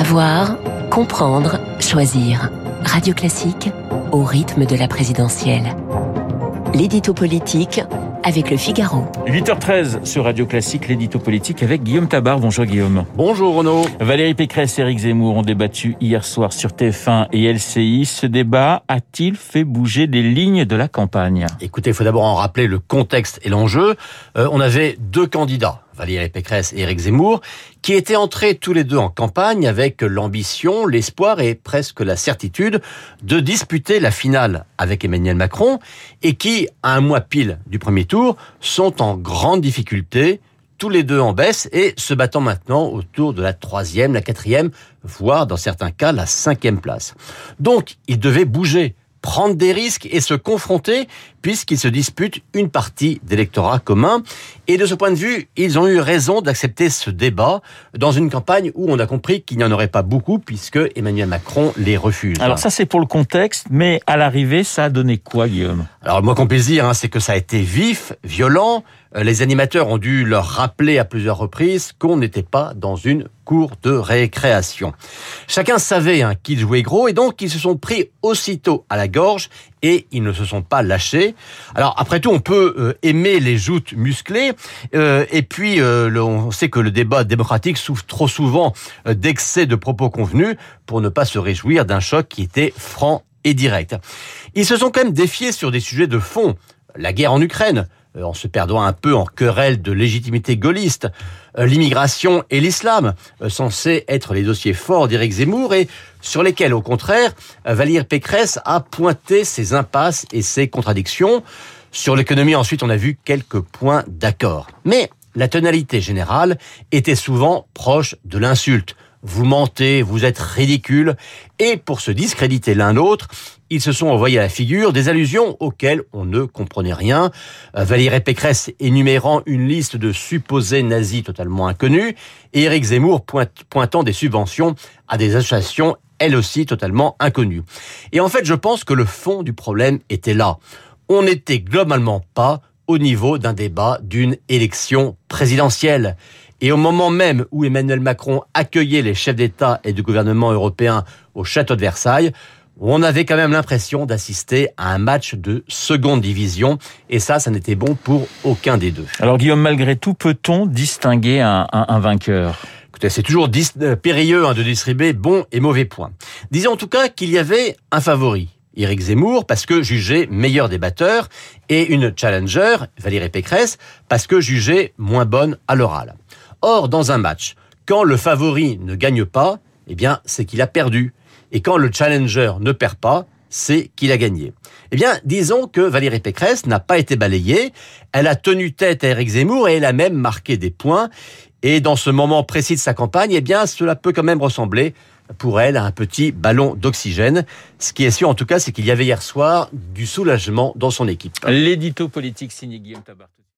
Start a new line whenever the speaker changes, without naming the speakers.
Savoir, comprendre, choisir. Radio Classique au rythme de la présidentielle. L'édito politique avec le Figaro.
8h13 sur Radio Classique, l'édito politique avec Guillaume Tabar. Bonjour Guillaume.
Bonjour Renaud.
Valérie Pécresse et Éric Zemmour ont débattu hier soir sur TF1 et LCI. Ce débat a-t-il fait bouger les lignes de la campagne?
Écoutez, il faut d'abord en rappeler le contexte et l'enjeu. Euh, on avait deux candidats Valérie Pécresse et Éric Zemmour, qui étaient entrés tous les deux en campagne avec l'ambition, l'espoir et presque la certitude de disputer la finale avec Emmanuel Macron et qui, à un mois pile du premier tour, sont en grande difficulté tous les deux en baisse et se battant maintenant autour de la troisième, la quatrième, voire dans certains cas la cinquième place. Donc, ils devaient bouger prendre des risques et se confronter puisqu'ils se disputent une partie d'électorat commun. Et de ce point de vue, ils ont eu raison d'accepter ce débat dans une campagne où on a compris qu'il n'y en aurait pas beaucoup puisque Emmanuel Macron les refuse.
Alors ça c'est pour le contexte, mais à l'arrivée ça a donné quoi Guillaume?
Alors moi qu'on puisse dire, hein, c'est que ça a été vif, violent, euh, les animateurs ont dû leur rappeler à plusieurs reprises qu'on n'était pas dans une cour de récréation. Chacun savait hein, qu'ils jouaient gros et donc ils se sont pris aussitôt à la gorge et ils ne se sont pas lâchés. Alors après tout, on peut euh, aimer les joutes musclées euh, et puis on sait que le débat démocratique souffre trop souvent d'excès de propos convenus pour ne pas se réjouir d'un choc qui était franc et direct. Ils se sont quand même défiés sur des sujets de fond. La guerre en Ukraine, euh, en se perdant un peu en querelle de légitimité gaulliste, euh, l'immigration et l'islam, euh, censés être les dossiers forts d'Éric Zemmour et sur lesquels, au contraire, Valérie Pécresse a pointé ses impasses et ses contradictions. Sur l'économie, ensuite, on a vu quelques points d'accord. Mais la tonalité générale était souvent proche de l'insulte vous mentez, vous êtes ridicule. Et pour se discréditer l'un l'autre, ils se sont envoyés à la figure des allusions auxquelles on ne comprenait rien. Euh, Valérie Pécresse énumérant une liste de supposés nazis totalement inconnus et Éric Zemmour pointant des subventions à des associations elles aussi totalement inconnues. Et en fait, je pense que le fond du problème était là. On n'était globalement pas au niveau d'un débat d'une élection présidentielle. Et au moment même où Emmanuel Macron accueillait les chefs d'État et de gouvernement européens au château de Versailles, on avait quand même l'impression d'assister à un match de seconde division. Et ça, ça n'était bon pour aucun des deux.
Alors Guillaume, malgré tout, peut-on distinguer un, un, vainqueur?
Écoutez, c'est toujours euh, périlleux hein, de distribuer bons et mauvais points. Disons en tout cas qu'il y avait un favori. Éric Zemmour parce que jugé meilleur débatteur et une challenger, Valérie Pécresse, parce que jugée moins bonne à l'oral. Or, dans un match, quand le favori ne gagne pas, eh bien, c'est qu'il a perdu. Et quand le challenger ne perd pas, c'est qu'il a gagné. Eh bien, disons que Valérie Pécresse n'a pas été balayée, elle a tenu tête à Éric Zemmour et elle a même marqué des points. Et dans ce moment précis de sa campagne, eh bien, cela peut quand même ressembler pour elle à un petit ballon d'oxygène. Ce qui est sûr en tout cas, c'est qu'il y avait hier soir du soulagement dans son équipe.
L'édito politique Guillaume.